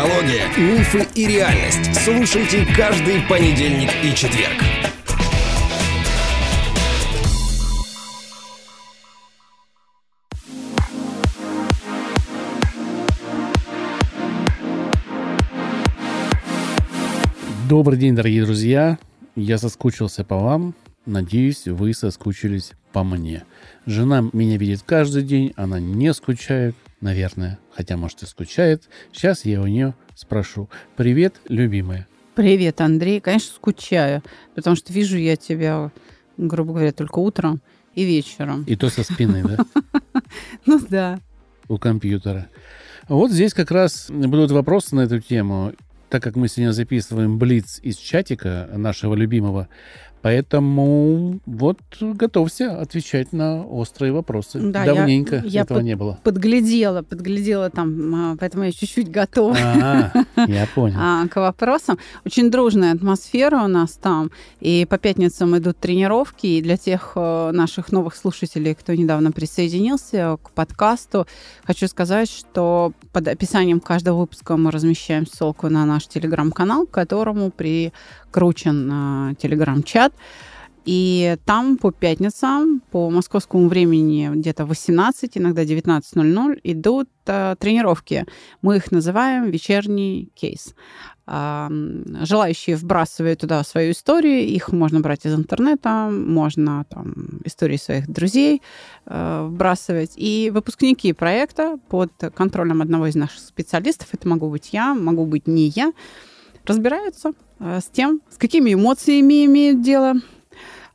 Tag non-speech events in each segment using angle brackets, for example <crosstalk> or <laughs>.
Психология, мифы и реальность. Слушайте каждый понедельник и четверг. Добрый день, дорогие друзья. Я соскучился по вам. Надеюсь, вы соскучились по мне. Жена меня видит каждый день, она не скучает, наверное, хотя, может, и скучает. Сейчас я у нее спрошу. Привет, любимая. Привет, Андрей. Конечно, скучаю, потому что вижу я тебя, грубо говоря, только утром и вечером. И то со спины, да? <laughs> Ну да. У компьютера. Вот здесь как раз будут вопросы на эту тему так как мы сегодня записываем Блиц из чатика нашего любимого, Поэтому вот готовься отвечать на острые вопросы. Да, Давненько я, я этого под, не было. Подглядела, подглядела там, а, поэтому я чуть-чуть готова. А, я понял. <laughs> А, к вопросам. Очень дружная атмосфера у нас там. И по пятницам идут тренировки. И для тех э, наших новых слушателей, кто недавно присоединился к подкасту, хочу сказать, что под описанием каждого выпуска мы размещаем ссылку на наш телеграм-канал, к которому прикручен э, телеграм-чат назад. И там по пятницам, по московскому времени где-то 18, иногда 19.00 идут э, тренировки. Мы их называем вечерний кейс. Э, желающие вбрасывают туда свою историю, их можно брать из интернета, можно там истории своих друзей э, вбрасывать. И выпускники проекта под контролем одного из наших специалистов, это могу быть я, могу быть не я, разбираются э, с тем, с какими эмоциями имеют дело,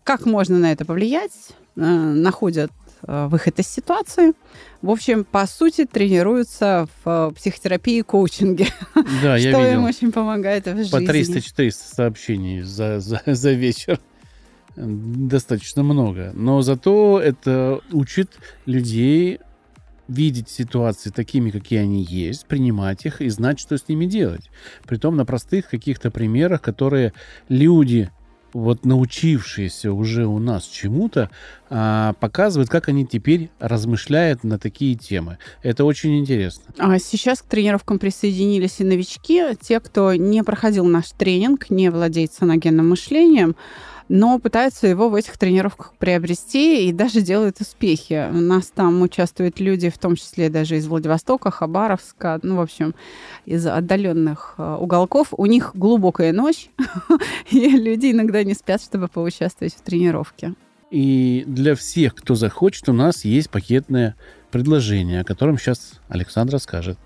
как можно на это повлиять, э, находят э, выход из ситуации. В общем, по сути, тренируются в психотерапии и коучинге. Да, я Что видел. им очень помогает в жизни. По 300-400 сообщений за, за, за вечер. Достаточно много. Но зато это учит людей видеть ситуации такими, какие они есть, принимать их и знать, что с ними делать. Притом на простых каких-то примерах, которые люди вот научившиеся уже у нас чему-то, а, показывают, как они теперь размышляют на такие темы. Это очень интересно. А сейчас к тренировкам присоединились и новички, те, кто не проходил наш тренинг, не владеет саногенным мышлением, но пытаются его в этих тренировках приобрести и даже делают успехи. У нас там участвуют люди, в том числе даже из Владивостока, Хабаровска, ну, в общем, из отдаленных э, уголков. У них глубокая ночь, <laughs> и люди иногда не спят, чтобы поучаствовать в тренировке. И для всех, кто захочет, у нас есть пакетное предложение, о котором сейчас Александра скажет.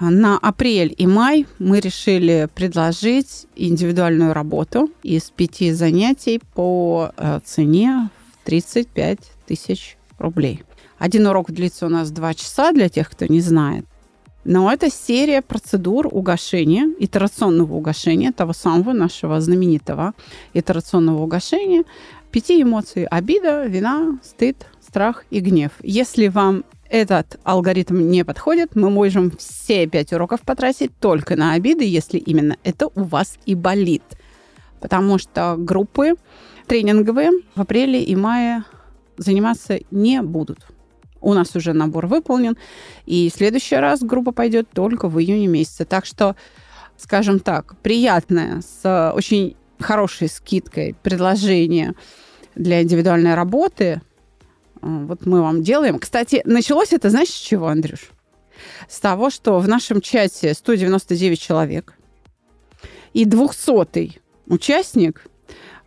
На апрель и май мы решили предложить индивидуальную работу из пяти занятий по э, цене в 35 тысяч рублей. Один урок длится у нас два часа для тех, кто не знает. Но это серия процедур угошения, итерационного угошения, того самого нашего знаменитого итерационного угошения, пяти эмоций – обида, вина, стыд, страх и гнев. Если вам этот алгоритм не подходит, мы можем все пять уроков потратить только на обиды, если именно это у вас и болит. Потому что группы тренинговые в апреле и мае заниматься не будут. У нас уже набор выполнен, и в следующий раз группа пойдет только в июне месяце. Так что, скажем так, приятное, с очень хорошей скидкой предложение для индивидуальной работы – вот мы вам делаем. Кстати, началось это, знаешь, с чего, Андрюш? С того, что в нашем чате 199 человек, и 200 участник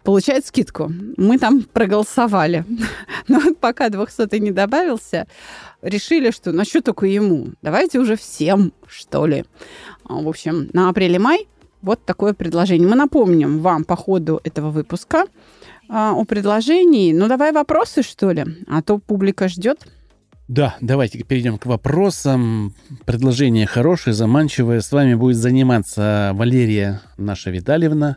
получает скидку. Мы там проголосовали. <laughs> Но пока 200 не добавился, решили, что на что только ему? Давайте уже всем, что ли. А, в общем, на апреле-май вот такое предложение. Мы напомним вам по ходу этого выпуска – а, о предложении. Ну, давай вопросы, что ли, а то публика ждет. Да, давайте перейдем к вопросам. Предложение хорошее, заманчивое. С вами будет заниматься Валерия наша Витальевна.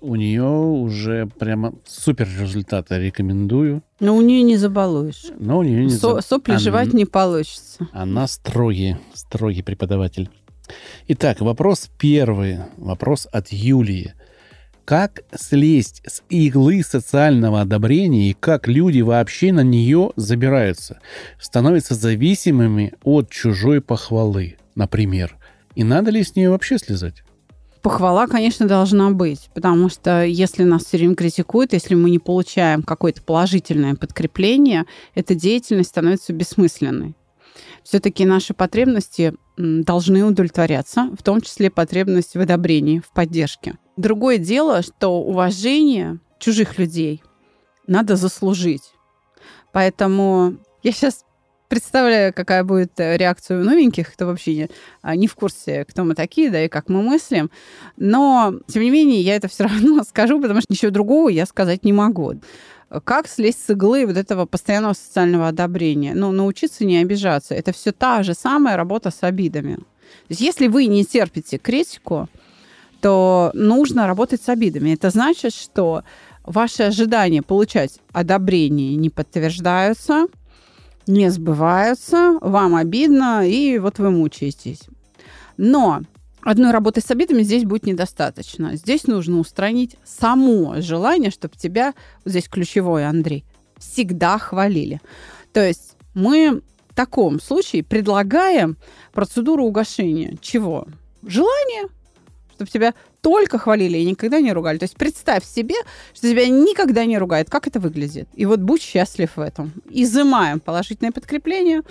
У нее уже прямо супер результаты рекомендую. Но у нее не забалуешь. Но у нее не Со, заб... Сопли Она... жевать не получится. Она строгий, строгий преподаватель. Итак, вопрос первый. Вопрос от Юлии. Как слезть с иглы социального одобрения и как люди вообще на нее забираются, становятся зависимыми от чужой похвалы, например. И надо ли с нее вообще слезать? Похвала, конечно, должна быть, потому что если нас все время критикуют, если мы не получаем какое-то положительное подкрепление, эта деятельность становится бессмысленной. Все-таки наши потребности должны удовлетворяться, в том числе потребность в одобрении, в поддержке. Другое дело, что уважение чужих людей надо заслужить. Поэтому я сейчас представляю, какая будет э, реакция у новеньких, кто вообще не, а, не в курсе, кто мы такие, да, и как мы мыслим. Но, тем не менее, я это все <laughs> равно скажу, потому что ничего другого я сказать не могу. Как слезть с иглы вот этого постоянного социального одобрения? Ну, научиться не обижаться. Это все та же самая работа с обидами. То есть если вы не терпите критику, то нужно работать с обидами. Это значит, что ваши ожидания получать одобрение не подтверждаются – не сбываются, вам обидно, и вот вы мучаетесь. Но одной работы с обидами здесь будет недостаточно. Здесь нужно устранить само желание, чтобы тебя, здесь ключевой, Андрей, всегда хвалили. То есть мы в таком случае предлагаем процедуру угошения. Чего? Желание, чтобы тебя только хвалили и никогда не ругали. То есть представь себе, что тебя никогда не ругают. Как это выглядит? И вот будь счастлив в этом. Изымаем положительное подкрепление,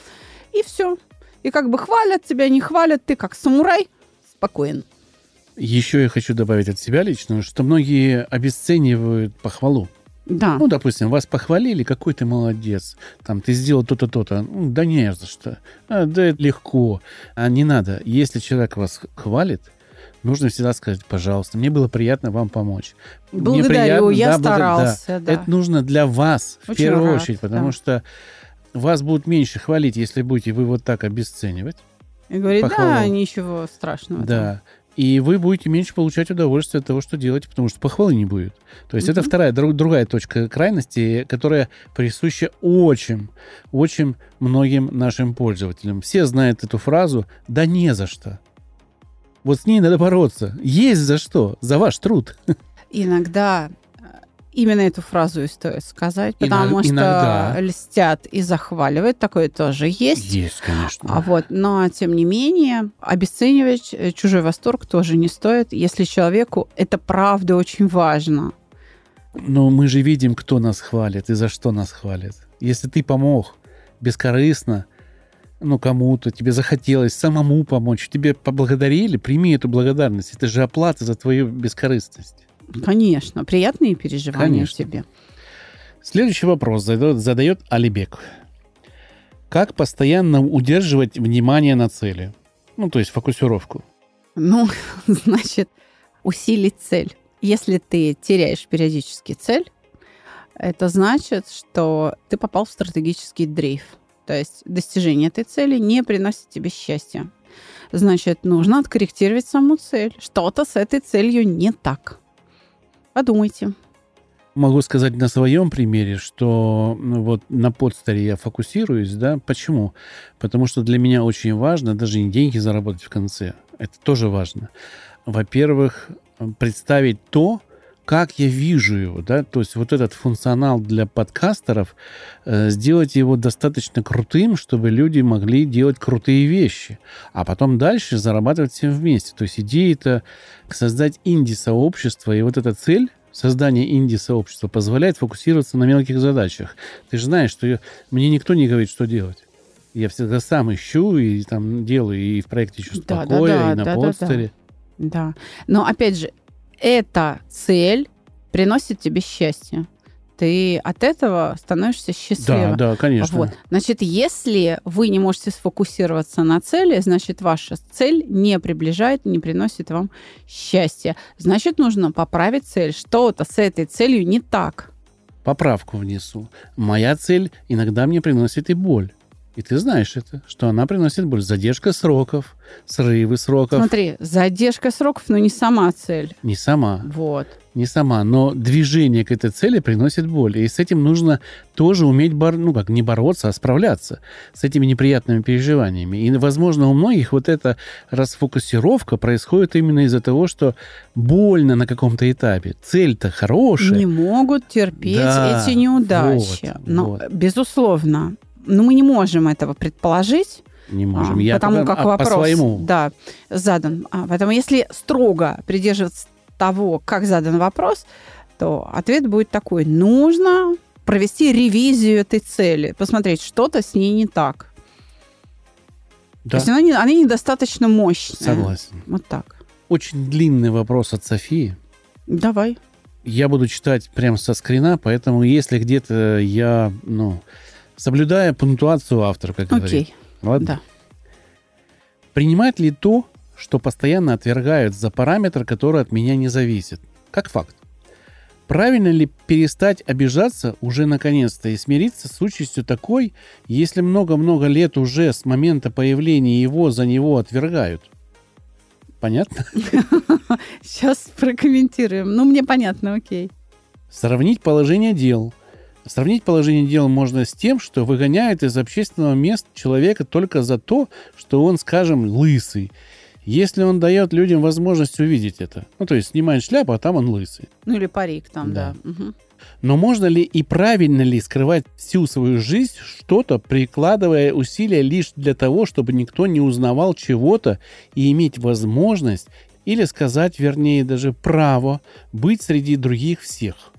и все. И как бы хвалят тебя, не хвалят, ты как самурай спокоен. Еще я хочу добавить от себя лично, что многие обесценивают похвалу. Да. Ну, допустим, вас похвалили, какой ты молодец, там, ты сделал то-то, то-то. Ну, да не за что. А, да это легко. А не надо. Если человек вас хвалит, нужно всегда сказать, пожалуйста, мне было приятно вам помочь. Благодарю, приятно, я да, старался. Да. Да. Это нужно для вас Очень в первую рад, очередь, потому да. что вас будут меньше хвалить, если будете вы вот так обесценивать. И говорит, похвалу. да, ничего страшного. Да. И вы будете меньше получать удовольствие от того, что делаете, потому что похвалы не будет. То есть mm-hmm. это вторая, друг, другая точка крайности, которая присуща очень, очень многим нашим пользователям. Все знают эту фразу «да не за что». Вот с ней надо бороться. Есть за что, за ваш труд. Иногда э, именно эту фразу и стоит сказать, потому Иногда. что льстят и захваливают, такое тоже есть. Есть, конечно. А вот, но тем не менее обесценивать э, чужой восторг тоже не стоит, если человеку это правда очень важно. Но мы же видим, кто нас хвалит и за что нас хвалит. Если ты помог бескорыстно, ну, кому-то, тебе захотелось самому помочь, тебе поблагодарили, прими эту благодарность. Это же оплата за твою бескорыстность. Конечно, приятные переживания Конечно. тебе. Следующий вопрос задает, задает Алибек. Как постоянно удерживать внимание на цели? Ну, то есть фокусировку. Ну, <laughs> значит, усилить цель. Если ты теряешь периодически цель, это значит, что ты попал в стратегический дрейф. То есть достижение этой цели не приносит тебе счастья. Значит, нужно откорректировать саму цель. Что-то с этой целью не так. Подумайте. Могу сказать на своем примере, что ну, вот на подстере я фокусируюсь, да. Почему? Потому что для меня очень важно даже не деньги заработать в конце. Это тоже важно. Во-первых, представить то, как я вижу его, да, то есть вот этот функционал для подкастеров, э, сделать его достаточно крутым, чтобы люди могли делать крутые вещи, а потом дальше зарабатывать всем вместе. То есть идея это создать инди-сообщество, и вот эта цель создание инди-сообщества позволяет фокусироваться на мелких задачах. Ты же знаешь, что я, мне никто не говорит, что делать. Я всегда сам ищу и там делаю и в проекте «Чувство да, покоя», да, да, и на да, подстере. Да, да. да. Но опять же, эта цель приносит тебе счастье. Ты от этого становишься счастливым. Да, да, конечно. Вот. Значит, если вы не можете сфокусироваться на цели, значит, ваша цель не приближает, не приносит вам счастья. Значит, нужно поправить цель. Что-то с этой целью не так. Поправку внесу. Моя цель иногда мне приносит и боль. И ты знаешь это, что она приносит боль. Задержка сроков, срывы сроков. Смотри, задержка сроков, но не сама цель. Не сама. Вот. Не сама, но движение к этой цели приносит боль. И с этим нужно тоже уметь, бор... ну как, не бороться, а справляться с этими неприятными переживаниями. И, возможно, у многих вот эта расфокусировка происходит именно из-за того, что больно на каком-то этапе. Цель-то хорошая. Не могут терпеть да, эти неудачи. Вот, но, вот. безусловно, но мы не можем этого предположить, не можем. А, Я потому по- как а, вопрос по-своему. да, задан. А, поэтому если строго придерживаться того, как задан вопрос, то ответ будет такой. Нужно провести ревизию этой цели, посмотреть, что-то с ней не так. Да, То есть она, не, она недостаточно мощная. согласен. Вот так. Очень длинный вопрос от Софии. Давай. Я буду читать прямо со скрина, поэтому если где-то я, ну, соблюдая пунктуацию автора, как говорится. Окей. Ладно? Да. Принимать ли то, что постоянно отвергают за параметр, который от меня не зависит? Как факт. Правильно ли перестать обижаться уже наконец-то и смириться с участью такой, если много-много лет уже с момента появления его за него отвергают? Понятно? <laughs> Сейчас прокомментируем. Ну, мне понятно, окей. Сравнить положение дел. Сравнить положение дел можно с тем, что выгоняют из общественного места человека только за то, что он, скажем, лысый. Если он дает людям возможность увидеть это. Ну, то есть снимает шляпу, а там он лысый. Ну, или парик там, Да. да. Мгм. Но можно ли и правильно ли скрывать всю свою жизнь что-то, прикладывая усилия лишь для того, чтобы никто не узнавал чего-то и иметь возможность, или сказать, вернее, даже право быть среди других всех?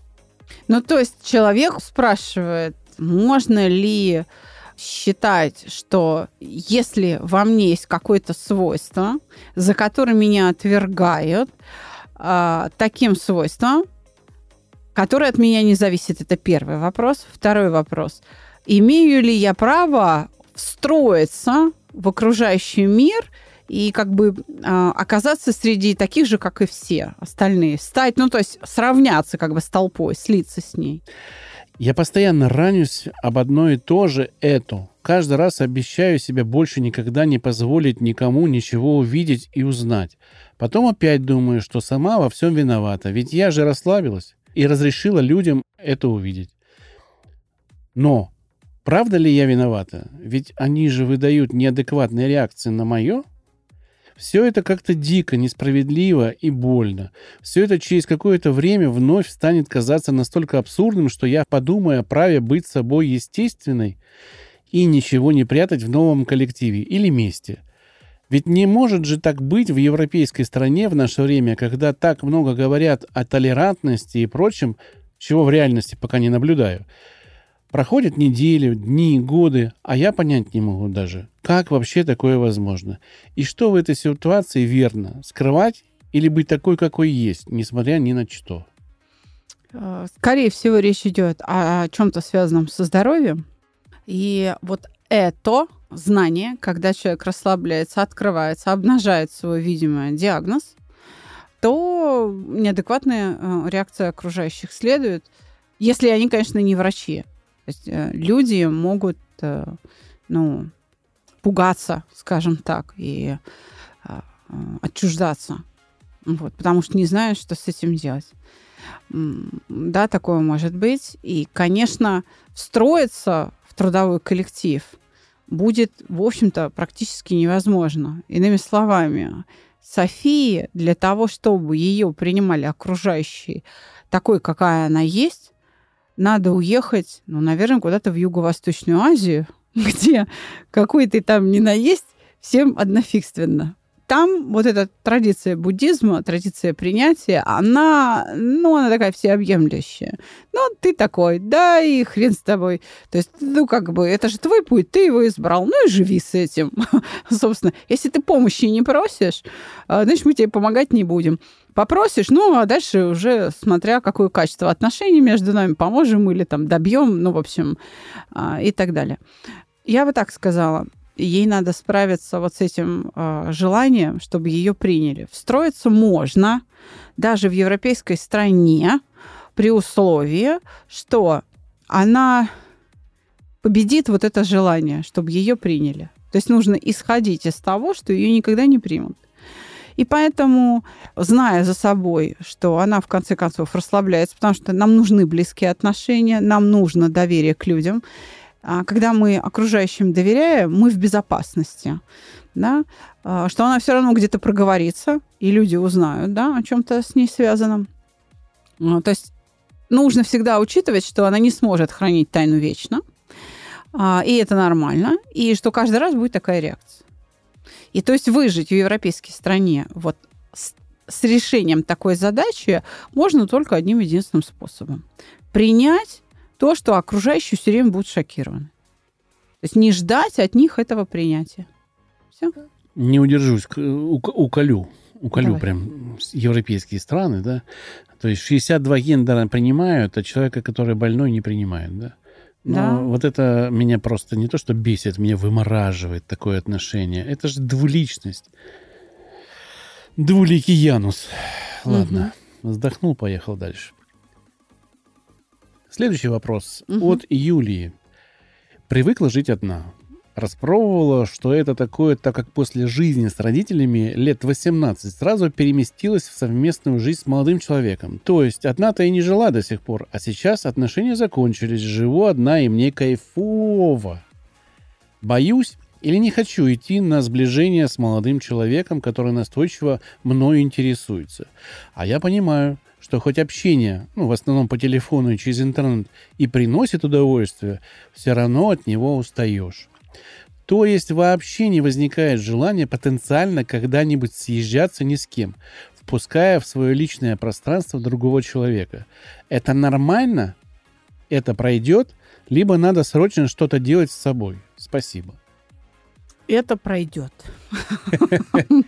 Ну, то есть человек спрашивает, можно ли считать, что если во мне есть какое-то свойство, за которое меня отвергают, а, таким свойством, которое от меня не зависит, это первый вопрос. Второй вопрос. Имею ли я право встроиться в окружающий мир и как бы а, оказаться среди таких же, как и все остальные, стать, ну то есть сравняться как бы с толпой, слиться с ней. Я постоянно ранюсь об одно и то же это. Каждый раз обещаю себе больше никогда не позволить никому ничего увидеть и узнать. Потом опять думаю, что сама во всем виновата, ведь я же расслабилась и разрешила людям это увидеть. Но правда ли я виновата? Ведь они же выдают неадекватные реакции на мое. Все это как-то дико, несправедливо и больно. Все это через какое-то время вновь станет казаться настолько абсурдным, что я подумаю о праве быть собой естественной и ничего не прятать в новом коллективе или месте. Ведь не может же так быть в европейской стране в наше время, когда так много говорят о толерантности и прочем, чего в реальности пока не наблюдаю. Проходят недели, дни, годы, а я понять не могу даже, как вообще такое возможно. И что в этой ситуации верно, скрывать или быть такой, какой есть, несмотря ни на что. Э, Скорее всего, речь идет о чем-то связанном со здоровьем. И вот это знание, когда человек расслабляется, открывается, обнажает свой видимый диагноз, то неадекватная э, реакция окружающих следует, если они, конечно, не врачи. То есть э, люди могут э, ну, пугаться, скажем так, и э, отчуждаться, вот, потому что не знают, что с этим делать. Да, такое может быть. И, конечно, встроиться в трудовой коллектив будет, в общем-то, практически невозможно. Иными словами, Софии для того, чтобы ее принимали окружающие такой, какая она есть, надо уехать, ну, наверное, куда-то в Юго-Восточную Азию, <laughs> где какой ты там ни наесть, всем однофигственно. Там вот эта традиция буддизма, традиция принятия, она, ну, она такая всеобъемлющая. Ну, ты такой, да, и хрен с тобой. То есть, ну, как бы, это же твой путь, ты его избрал, ну и живи с этим. <laughs> Собственно, если ты помощи не просишь, а, значит, мы тебе помогать не будем. Попросишь, ну, а дальше уже, смотря какое качество отношений между нами, поможем или там добьем, ну, в общем, а, и так далее. Я бы так сказала, ей надо справиться вот с этим э, желанием, чтобы ее приняли. Встроиться можно даже в европейской стране при условии, что она победит вот это желание, чтобы ее приняли. То есть нужно исходить из того, что ее никогда не примут. И поэтому, зная за собой, что она в конце концов расслабляется, потому что нам нужны близкие отношения, нам нужно доверие к людям, а когда мы окружающим доверяем, мы в безопасности. Да? А, Что она все равно где-то проговорится, и люди узнают да, о чем-то с ней связанном. Ну, То есть нужно всегда учитывать, что она не сможет хранить тайну вечно. а, и это нормально, и что каждый раз будет такая реакция. И то есть выжить в европейской стране вот с, с решением такой задачи можно только одним единственным способом. Принять то, что окружающие все время будут шокированы. То есть не ждать от них этого принятия. Все. Не удержусь, уколю. Уколю Давай. прям европейские страны, да. То есть 62 гендера принимают, а человека, который больной, не принимают, да. Но Да. вот это меня просто не то, что бесит, меня вымораживает такое отношение. Это же двуличность. Двуликий Янус. Ладно, вздохнул, поехал дальше. Следующий вопрос Мгм. от Юлии. Привыкла жить одна. Распробовала, что это такое, так как после жизни с родителями лет 18 сразу переместилась в совместную жизнь с молодым человеком. То есть одна-то и не жила до сих пор, а сейчас отношения закончились, живу одна и мне кайфово. Боюсь или не хочу идти на сближение с молодым человеком, который настойчиво мною интересуется. А я понимаю, что хоть общение, ну, в основном по телефону и через интернет, и приносит удовольствие, все равно от него устаешь. То есть вообще не возникает желания потенциально когда-нибудь съезжаться ни с кем, впуская в свое личное пространство другого человека. Это нормально? Это пройдет? Либо надо срочно что-то делать с собой? Спасибо. Это пройдет. <laughs>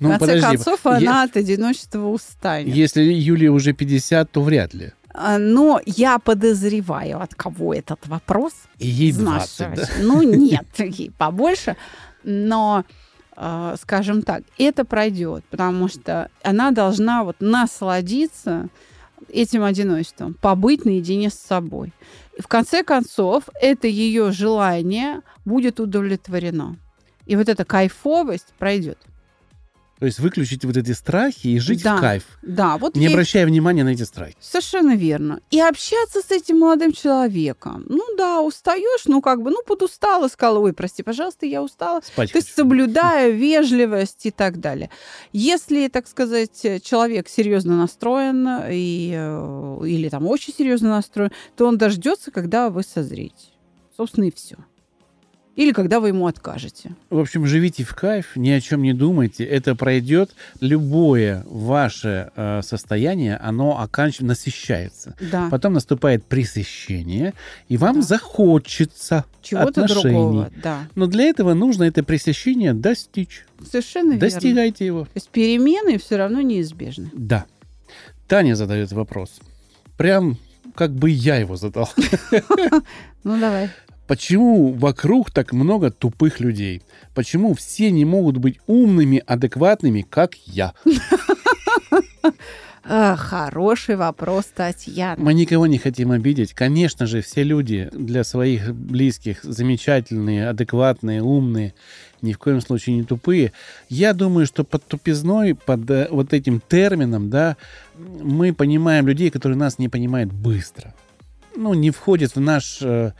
Ну, в конце концов, она от одиночества устанет. Если Юлии уже 50, то вряд ли. А, Но я подозреваю, от кого этот вопрос. И ей из 20, нашего- да? Ну, нет, <laughs> ей побольше. Но, э, скажем так, это пройдет, потому что она должна вот насладиться этим одиночеством, побыть наедине с собой. И в конце концов, это ее желание будет удовлетворено. И вот эта кайфовость пройдет. То есть выключить вот эти страхи и жить Да. в кайф, Да, вот не ей- обращая внимания на эти страхи. Совершенно верно. И общаться с этим молодым человеком. Ну да, устаешь, ну как бы, ну подустала, сказала, ой, прости, пожалуйста, я устала. Спать То есть хочу. соблюдая вежливость и так далее. Если, так сказать, человек серьезно настроен и, э, или там очень серьезно настроен, то он дождется, когда вы созреете. Собственно, и все. Или когда вы ему откажете. В общем, живите в кайф, ни о чем не думайте. Это пройдет. Любое ваше э, состояние, оно оканчивается, насыщается. Да. Потом наступает пресыщение, и вам Да. захочется Чего-то отношений. другого. Да. Но для этого нужно это пресыщение достичь. Совершенно верно. Достигайте его. То есть перемены все равно неизбежны. Да. Таня задает вопрос. Прям как бы я его задал. <laughs> Ну, давай. Почему вокруг так много тупых людей? Почему все не могут быть умными, адекватными, как я? <laughs> А, хороший вопрос, Татьяна. Мы никого не хотим обидеть. Конечно же, все люди для своих близких замечательные, адекватные, умные, ни в коем случае не тупые. Я думаю, что под тупизной, под э, вот этим термином, да, мы понимаем людей, которые нас не понимают быстро. Ну, не входят в наш э,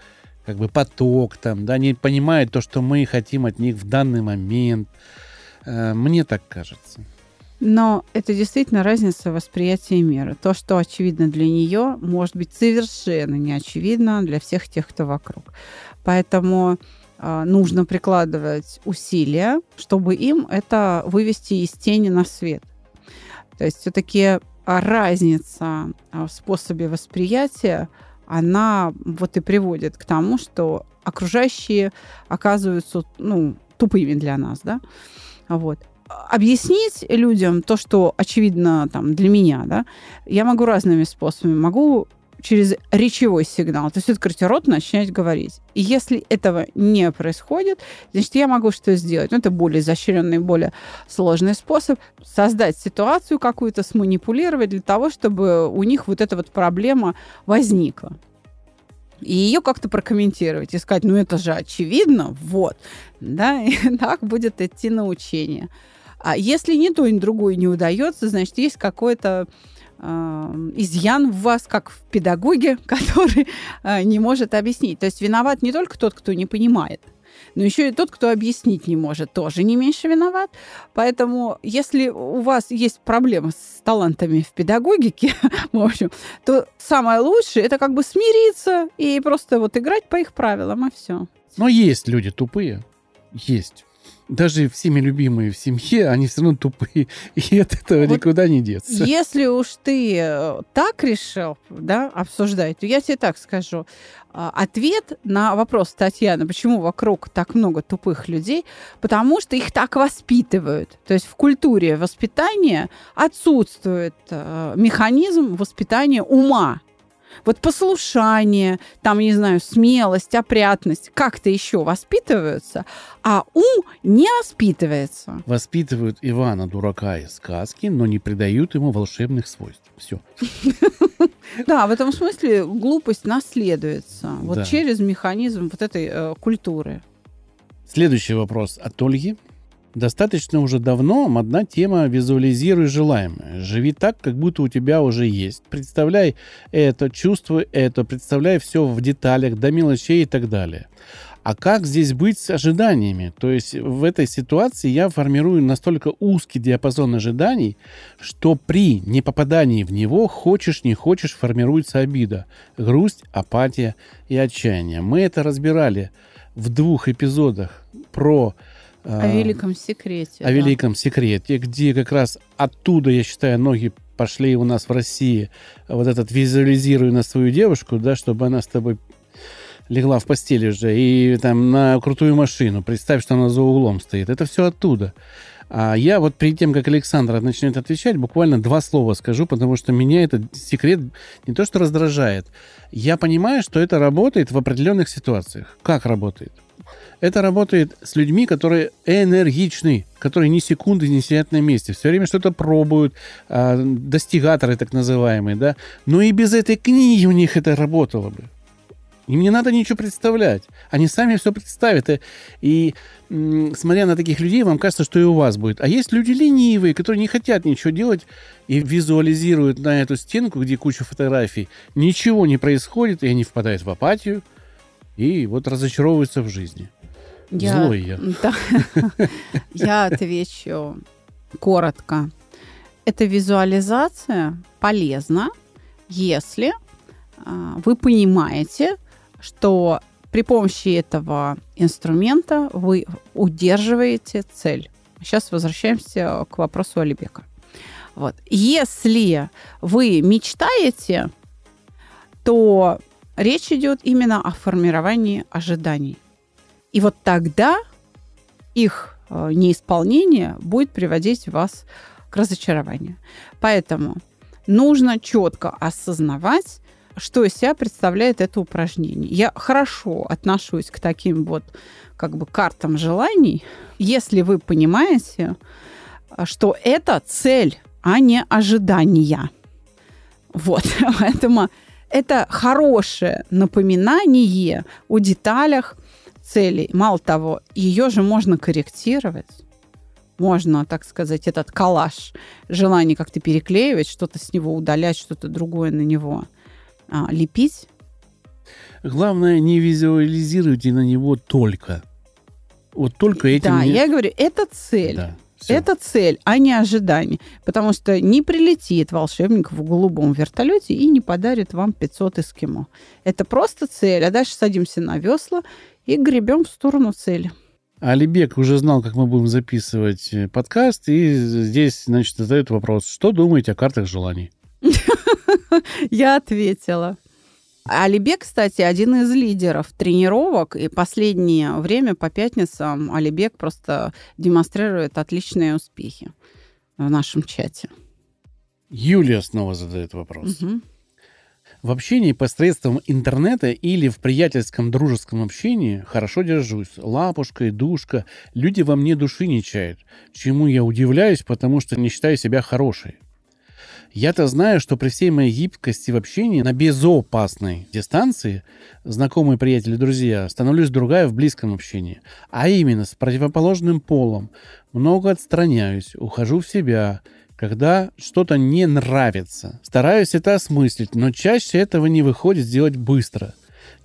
как бы поток, там, да, не понимают то, что мы хотим от них в данный момент. Э, Мне так кажется. Но это действительно разница восприятия мира. То, что очевидно для нее, может быть совершенно не очевидно для всех тех, кто вокруг. Поэтому а, нужно прикладывать усилия, чтобы им это вывести из тени на свет. То есть все-таки разница в способе восприятия, она вот и приводит к тому, что окружающие оказываются ну, тупыми для нас, да, вот. Объяснить людям то, что очевидно там для меня, да, я могу разными способами. Могу через речевой сигнал, то есть открыть рот, начать говорить. И если этого не происходит, значит, я могу что сделать? Ну, это более изощренный, более сложный способ. Создать ситуацию какую-то, сманипулировать для того, чтобы у них вот эта вот проблема возникла. И ее как-то прокомментировать и сказать, ну это же очевидно, вот. Да, <laughs> и так будет идти научение. А если ни то, ни другое не удается, значит, есть какой-то э, изъян в вас, как в педагоге, <laughs> который э, не может объяснить. То есть виноват не только тот, кто не понимает, Но еще и тот, кто объяснить не может, тоже не меньше виноват. Поэтому, если у вас есть проблемы с талантами в педагогике, <laughs> в общем, то самое лучшее это как бы смириться и просто вот играть по их правилам, и все. Но есть люди тупые. Есть даже всеми любимые в семье, они все равно тупые, <laughs> и от этого вот никуда не деться. Если уж ты э, так решил, да, обсуждать, то я тебе так скажу. А, ответ на вопрос Татьяны, почему вокруг так много тупых людей, потому что их так воспитывают. То есть в культуре воспитания отсутствует э, механизм воспитания ума. Вот послушание, там, не знаю, смелость, опрятность как-то еще воспитываются, а ум не воспитывается. Воспитывают Ивана дурака из сказки, но не придают ему волшебных свойств. Все. <laughs> Да, в этом смысле глупость наследуется вот через механизм вот этой э, культуры. Следующий вопрос от Ольги. Достаточно уже давно одна тема «Визуализируй желаемое». Живи так, как будто у тебя уже есть. Представляй это, чувствуй это, представляй все в деталях, до мелочей и так далее. А как здесь быть с ожиданиями? То есть в этой ситуации я формирую настолько узкий диапазон ожиданий, что при непопадании в него, хочешь не хочешь, формируется обида, грусть, апатия и отчаяние. Мы это разбирали в двух эпизодах про о великом секрете. О да. великом секрете, где как раз оттуда, я считаю, ноги пошли у нас в России. Вот этот визуализируй на свою девушку, да, чтобы она с тобой легла в постели уже и там на крутую машину. Представь, что она за углом стоит. Это все оттуда. А я вот перед тем, как Александр начнет отвечать, буквально два слова скажу, потому что меня этот секрет не то что раздражает. Я понимаю, что это работает в определенных ситуациях. Как работает? Это работает с людьми, которые энергичны, которые ни секунды не сидят на месте, все время что-то пробуют, э, достигаторы так называемые, да. Но и без этой книги у них это работало бы. Им не надо ничего представлять. Они сами все представят. И, и смотря на таких людей, вам кажется, что и у вас будет. А есть люди ленивые, которые не хотят ничего делать и визуализируют на эту стенку, где куча фотографий. Ничего не происходит, и они впадают в апатию и вот разочаровываются в жизни. Я, Злой я. <laughs> Да, я отвечу коротко. Эта визуализация полезна, если а, вы понимаете, что при помощи этого инструмента вы удерживаете цель. Сейчас возвращаемся к вопросу Алибека. Вот. Если вы мечтаете, то речь идет именно о формировании ожиданий. И вот тогда их э, неисполнение будет приводить вас к разочарованию. Поэтому нужно четко осознавать, что из себя представляет это упражнение. Я хорошо отношусь к таким вот как бы картам желаний, если вы понимаете, что это цель, а не ожидания. Вот, <laughs> поэтому это хорошее напоминание о деталях, целей. Мало того, ее же можно корректировать. Можно, так сказать, этот коллаж желание как-то переклеивать, что-то с него удалять, что-то другое на него а, лепить. Главное, не визуализируйте на него только. Вот только этим... Да, не... я говорю, это цель. Да. Все. Это цель, а не ожидание. Потому что не прилетит волшебник в голубом вертолете и не подарит вам 500 эскимо. Это просто цель. А дальше садимся на весла и гребем в сторону цели. Алибек уже знал, как мы будем записывать э, подкаст, и здесь, значит, задает вопрос, что думаете о картах желаний? <laughs> Я ответила. Алибек, кстати, один из лидеров тренировок, и последнее время по пятницам Алибек просто демонстрирует отличные успехи в нашем чате. Юлия снова задает вопрос. Угу. В общении посредством интернета или в приятельском дружеском общении хорошо держусь. Лапушка и душка. Люди во мне души не чают. Чему я удивляюсь, потому что не считаю себя хорошей. Я-то знаю, что при всей моей гибкости в общении на безопасной дистанции знакомые приятели, друзья, становлюсь другая в близком общении. А именно с противоположным полом. Много отстраняюсь, ухожу в себя, когда что-то не нравится. Стараюсь это осмыслить, но чаще этого не выходит сделать быстро.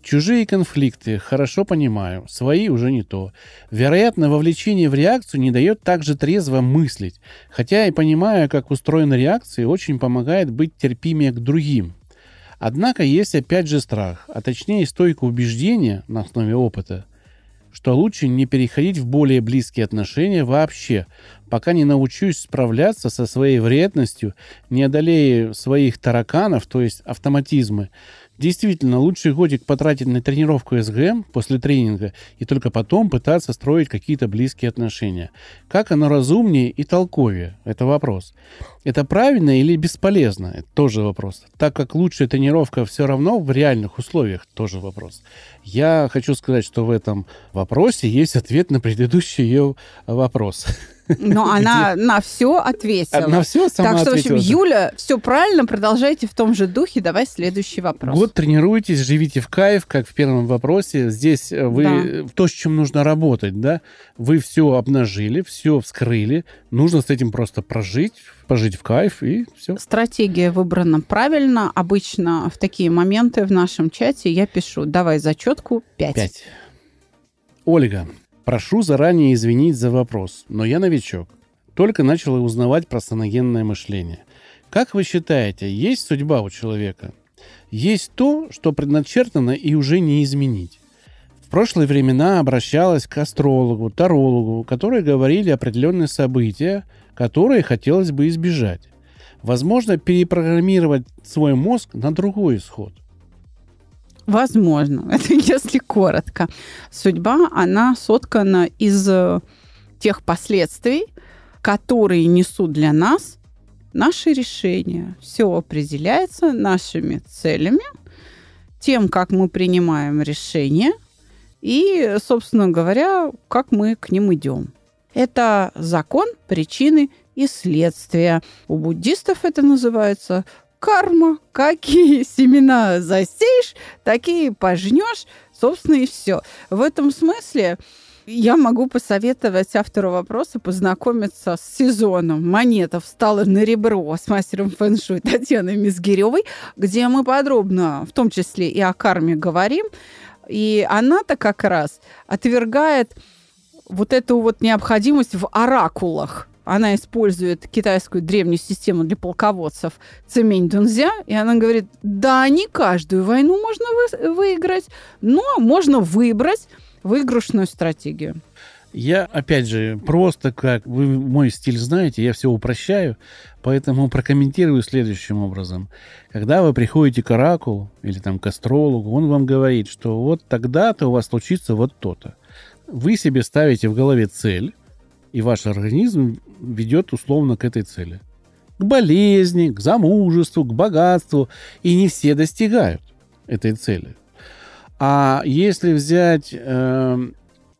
Чужие конфликты хорошо понимаю, свои уже не то. Вероятно, вовлечение в реакцию не дает также трезво мыслить, хотя и понимая, как устроена реакция, очень помогает быть терпимее к другим. Однако есть опять же страх, а точнее стойкое убеждение на основе опыта, что лучше не переходить в более близкие отношения вообще, пока не научусь справляться со своей вредностью, не одолея своих тараканов, то есть автоматизмы, Действительно, лучший годик потратить на тренировку СГМ после тренинга и только потом пытаться строить какие-то близкие отношения. Как оно разумнее и толковее? Это вопрос. Это правильно или бесполезно? Это тоже вопрос. Так как лучшая тренировка все равно в реальных условиях, тоже вопрос. Я хочу сказать, что в этом вопросе есть ответ на предыдущий ее вопрос. Но она на все ответила. На все сама Так что, в общем, Юля, все правильно, продолжайте в том же духе. Давай следующий вопрос. Год тренируйтесь, живите в кайф, как в первом вопросе. Здесь э, вы Да. то, с чем нужно работать, да? Вы все обнажили, все вскрыли. Нужно с этим просто прожить, пожить в кайф и все. Стратегия выбрана правильно. Обычно в такие моменты в нашем чате я пишу, давай зачетку 5. Пять. Ольга, прошу заранее извинить за вопрос, но я новичок. Только начал узнавать про саногенное мышление. Как вы считаете, есть судьба у человека? Есть то, что предначертано и уже не изменить. В прошлые времена обращалась к астрологу, тарологу, которые говорили определенные события, которые хотелось бы избежать. Возможно, перепрограммировать свой мозг на другой исход. Возможно, <laughs> это если коротко. Судьба, она соткана из э, тех последствий, которые несут для нас наши решения. Все определяется нашими целями, тем, как мы принимаем решения и, собственно говоря, как мы к ним идем. Это закон причины и следствия. У буддистов это называется карма. Какие <laughs> семена засеешь, такие пожнешь, собственно, и все. В этом смысле я могу посоветовать автору вопроса познакомиться с сезоном «Монета встала на ребро» с мастером фэн-шуй Татьяной Мизгиревой, где мы подробно, в том числе и о карме, говорим. И она-то как раз отвергает вот эту вот необходимость в оракулах. Она использует китайскую древнюю систему для полководцев Цемень Дунзя, и она говорит, да, не каждую войну можно вы- выиграть, но можно выбрать выигрышную стратегию. Я, опять же, просто как вы мой стиль знаете, я все упрощаю, поэтому прокомментирую следующим образом. Когда вы приходите к оракулу или там к астрологу, он вам говорит, что вот тогда-то у вас случится вот то-то. Вы себе ставите в голове цель, и ваш организм ведет условно к этой цели. К болезни, к замужеству, к богатству. И не все достигают этой цели. А если взять, э,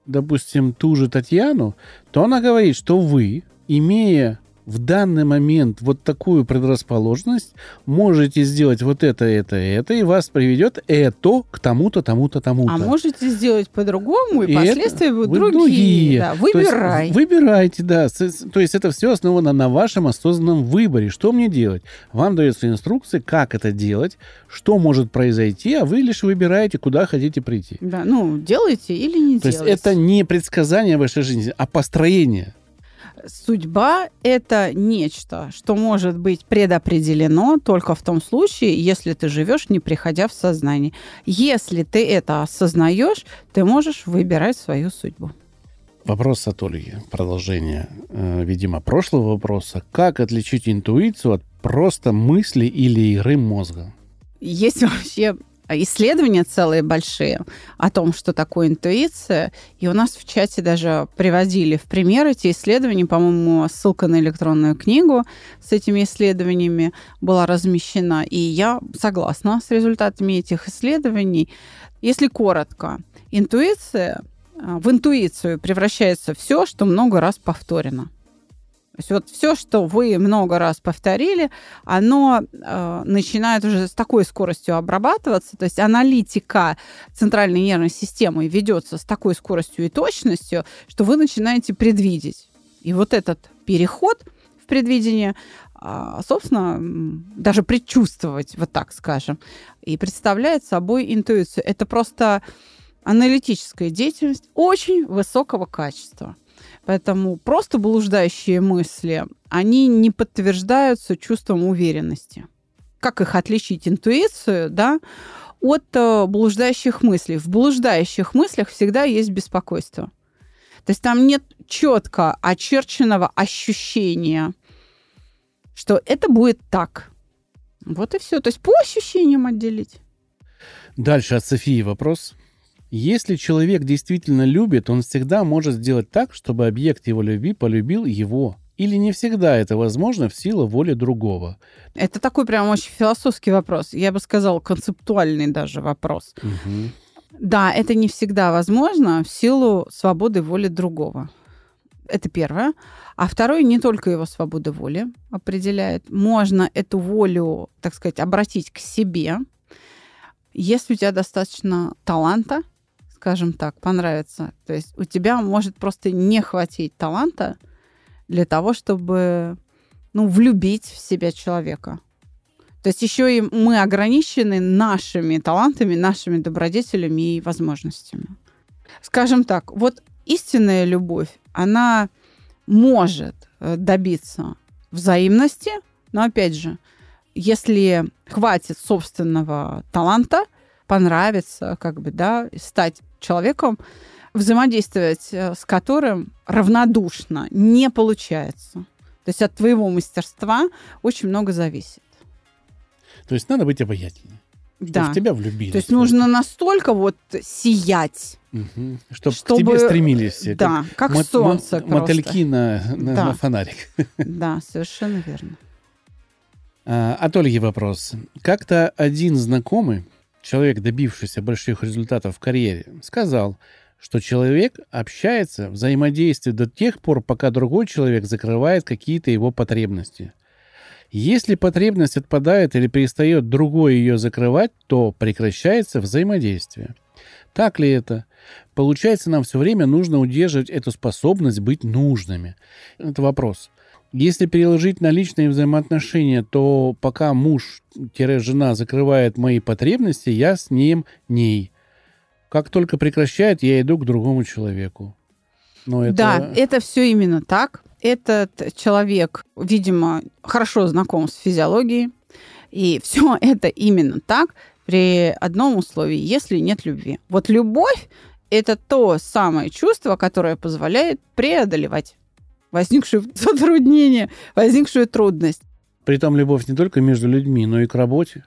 допустим, ту же Татьяну, то она говорит, что вы, имея в данный момент вот такую предрасположенность, можете сделать вот это, это, это, и вас приведет это к тому-то, тому-то, тому-то. А можете сделать по-другому, и, И последствия будут будут другие. Да, То есть выбирай. выбирайте, да. То есть это все основано на вашем осознанном выборе. Что мне делать? Вам дается инструкция, как это делать, что может произойти, а вы лишь выбираете, куда хотите прийти. Да, ну, делайте или не То есть делайте. это не предсказание вашей жизни, а построение. Судьба – это нечто, что может быть предопределено только в том случае, если ты живешь, не приходя в сознание. Если ты это осознаешь, ты можешь выбирать свою судьбу. Вопрос от Ольги. Продолжение, э, видимо, прошлого вопроса. Как отличить интуицию от просто мысли или игры мозга? Есть <laughs> вообще исследования целые большие о том, что такое интуиция. И у нас в чате даже приводили в пример эти исследования. По-моему, ссылка на электронную книгу с этими исследованиями была размещена. И я согласна с результатами этих исследований. Если коротко, интуиция а, в интуицию превращается все, что много раз повторено. То есть вот все, что вы много раз повторили, оно э, начинает уже с такой скоростью обрабатываться, то есть аналитика центральной нервной системы ведется с такой скоростью и точностью, что вы начинаете предвидеть. И вот этот переход в предвидение, а, собственно, даже предчувствовать, вот так скажем, и представляет собой интуицию. Это просто аналитическая деятельность очень высокого качества. Поэтому просто блуждающие мысли, они не подтверждаются чувством уверенности. Как их отличить, интуицию, да, от э, блуждающих мыслей? В блуждающих мыслях всегда есть беспокойство. То есть там нет четко очерченного ощущения, что это будет так. Вот и все. То есть по ощущениям отделить. Дальше от Софии вопрос. Если человек действительно любит, он всегда может сделать так, чтобы объект его любви полюбил его. Или не всегда это возможно в силу воли другого? Это такой прям очень философский вопрос. Я бы сказала, концептуальный даже вопрос. Угу. Да, это не всегда возможно в силу свободы воли другого. Это первое. А второе, не только его свобода воли определяет. Можно эту волю, так сказать, обратить к себе, если у тебя достаточно таланта, скажем так, понравится. То есть у тебя может просто не хватить таланта для того, чтобы ну, влюбить в себя человека. То есть еще и мы ограничены нашими талантами, нашими добродетелями и возможностями. Скажем так, вот истинная любовь, она может э, добиться взаимности, но опять же, если хватит собственного таланта, понравится, как бы, да, стать человеком, взаимодействовать э, с которым равнодушно не получается. То есть от твоего мастерства очень много зависит. То есть надо быть обаятельным. Да. в тебя влюбились. То есть нужно настолько вот сиять. Угу. Чтоб Чтобы- к тебе стремились все. Да, как мот- солнце мо- Мотыльки на, на- Да. на фонарик. <laughs> Да, совершенно верно. А, От Ольги вопрос. Как-то один знакомый, человек, добившийся больших результатов в карьере, сказал, что человек общается, взаимодействует до тех пор, пока другой человек закрывает какие-то его потребности. Если потребность отпадает или перестает другой ее закрывать, то прекращается взаимодействие. Так ли это? Получается, нам все время нужно удерживать эту способность быть нужными. Это вопрос. Если переложить на личные взаимоотношения, то пока муж-жена закрывает мои потребности, я с ним ней. Как только прекращает, я иду к другому человеку. Но это... Да, это все именно так. Этот человек, видимо, хорошо знаком с физиологией, и <laughs> все это именно так при одном условии, если нет любви. Вот любовь – это то самое чувство, которое позволяет преодолевать возникшее <laughs> затруднение, возникшую трудность. Притом любовь не только между людьми, но и к работе,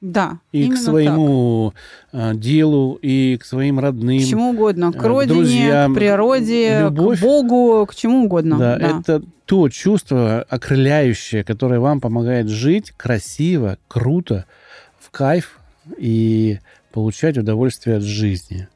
Да, и к своему а, делу, и к своим родным. так. К чему угодно, к э, родине, друзьям. к природе, Любовь. к Богу, к чему угодно. Да, да. это то чувство окрыляющее, которое вам помогает жить красиво, круто, в кайф и получать удовольствие от жизни.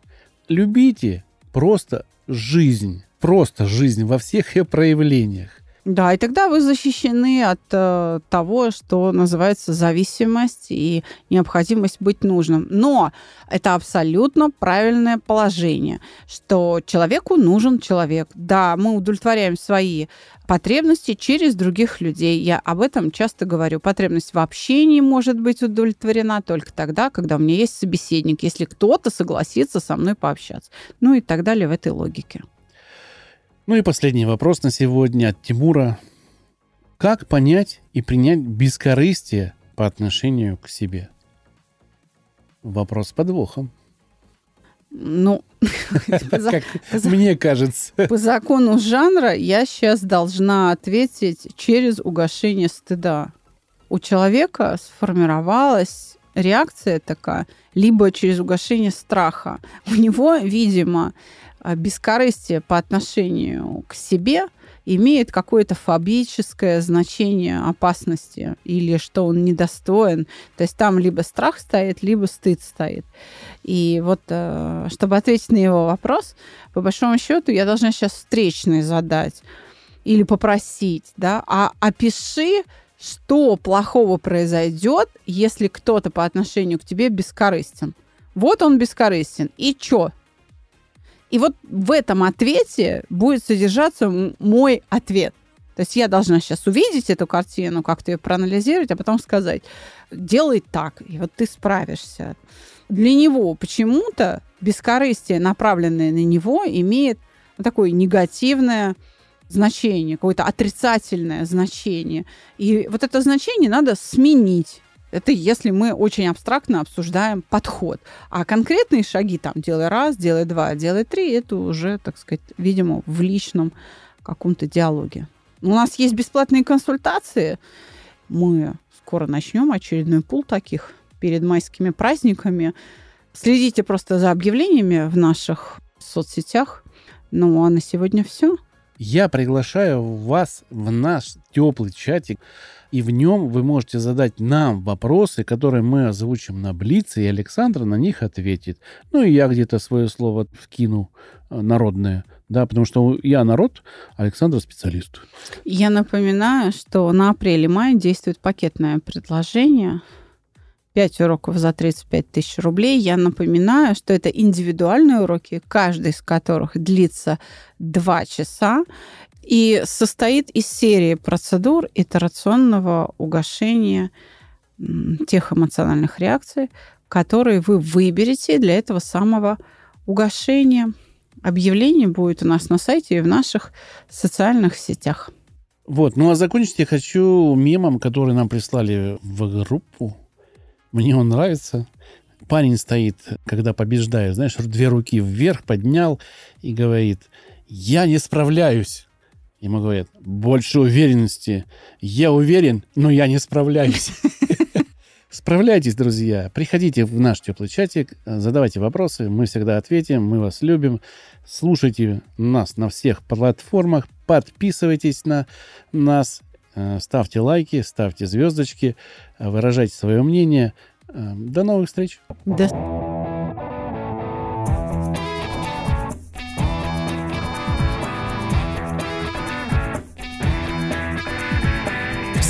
Любите просто жизнь, просто жизнь во всех ее проявлениях. Да, и тогда вы защищены от э, того, что называется зависимость и необходимость быть нужным. Но это абсолютно правильное положение, что человеку нужен человек. Да, мы удовлетворяем свои потребности через других людей. Я об этом часто говорю. Потребность в общении может быть удовлетворена только тогда, когда у меня есть собеседник, если кто-то согласится со мной пообщаться. Ну и так далее в этой логике. Ну и последний вопрос на сегодня от Тимура. Как понять и принять бескорыстие по отношению к себе? Вопрос с подвохом. Ну, <laughs> Как мне кажется. По закону жанра я сейчас должна ответить через угошение стыда. У человека сформировалась реакция такая, либо через угошение страха. У него, видимо, бескорыстие по отношению к себе имеет какое-то фобическое значение опасности или что он недостоин. То есть там либо страх стоит, либо стыд стоит. И вот, э, чтобы ответить на его вопрос, по большому счету, я должна сейчас встречный задать или попросить, да, а опиши, что плохого произойдет, если кто-то по отношению к тебе бескорыстен. Вот он бескорыстен. И чё? И вот в этом ответе будет содержаться мой ответ. То есть я должна сейчас увидеть эту картину, как-то ее проанализировать, а потом сказать, делай так, и вот ты справишься. Для него почему-то бескорыстие, направленное на него, имеет такое негативное значение, какое-то отрицательное значение. И вот это значение надо сменить. Это если мы очень абстрактно обсуждаем подход. А конкретные шаги, там, делай раз, делай два, делай три, это уже, так сказать, видимо, в личном каком-то диалоге. У нас есть бесплатные консультации. Мы скоро начнем очередной пул таких перед майскими праздниками. Следите просто за объявлениями в наших соцсетях. Ну, а на сегодня все. Я приглашаю вас в наш теплый чатик, и в нем вы можете задать нам вопросы, которые мы озвучим на Блице, и Александра на них ответит. Ну и я где-то свое слово вкину э, народное, да, потому что я народ, Александр специалист. Я напоминаю, что на апреле-мае действует пакетное предложение – 5 уроков за 35 тысяч рублей. Я напоминаю, что это индивидуальные уроки, каждый из которых длится 2 часа и состоит из серии процедур итерационного угошения тех эмоциональных реакций, которые вы выберете для этого самого угошения. Объявление будет у нас на сайте и в наших социальных сетях. Вот, ну а закончить я хочу мемом, который нам прислали в группу мне он нравится. Парень стоит, когда побеждает, знаешь, две руки вверх поднял и говорит, я не справляюсь. Ему говорят, больше уверенности. Я уверен, но я не справляюсь. <laughs> Справляйтесь, друзья. Приходите в наш теплый чатик, задавайте вопросы, мы всегда ответим, мы вас любим. Слушайте нас на всех платформах, подписывайтесь на нас, Э, ставьте лайки, ставьте звездочки, выражайте свое мнение. Э, до новых встреч. До...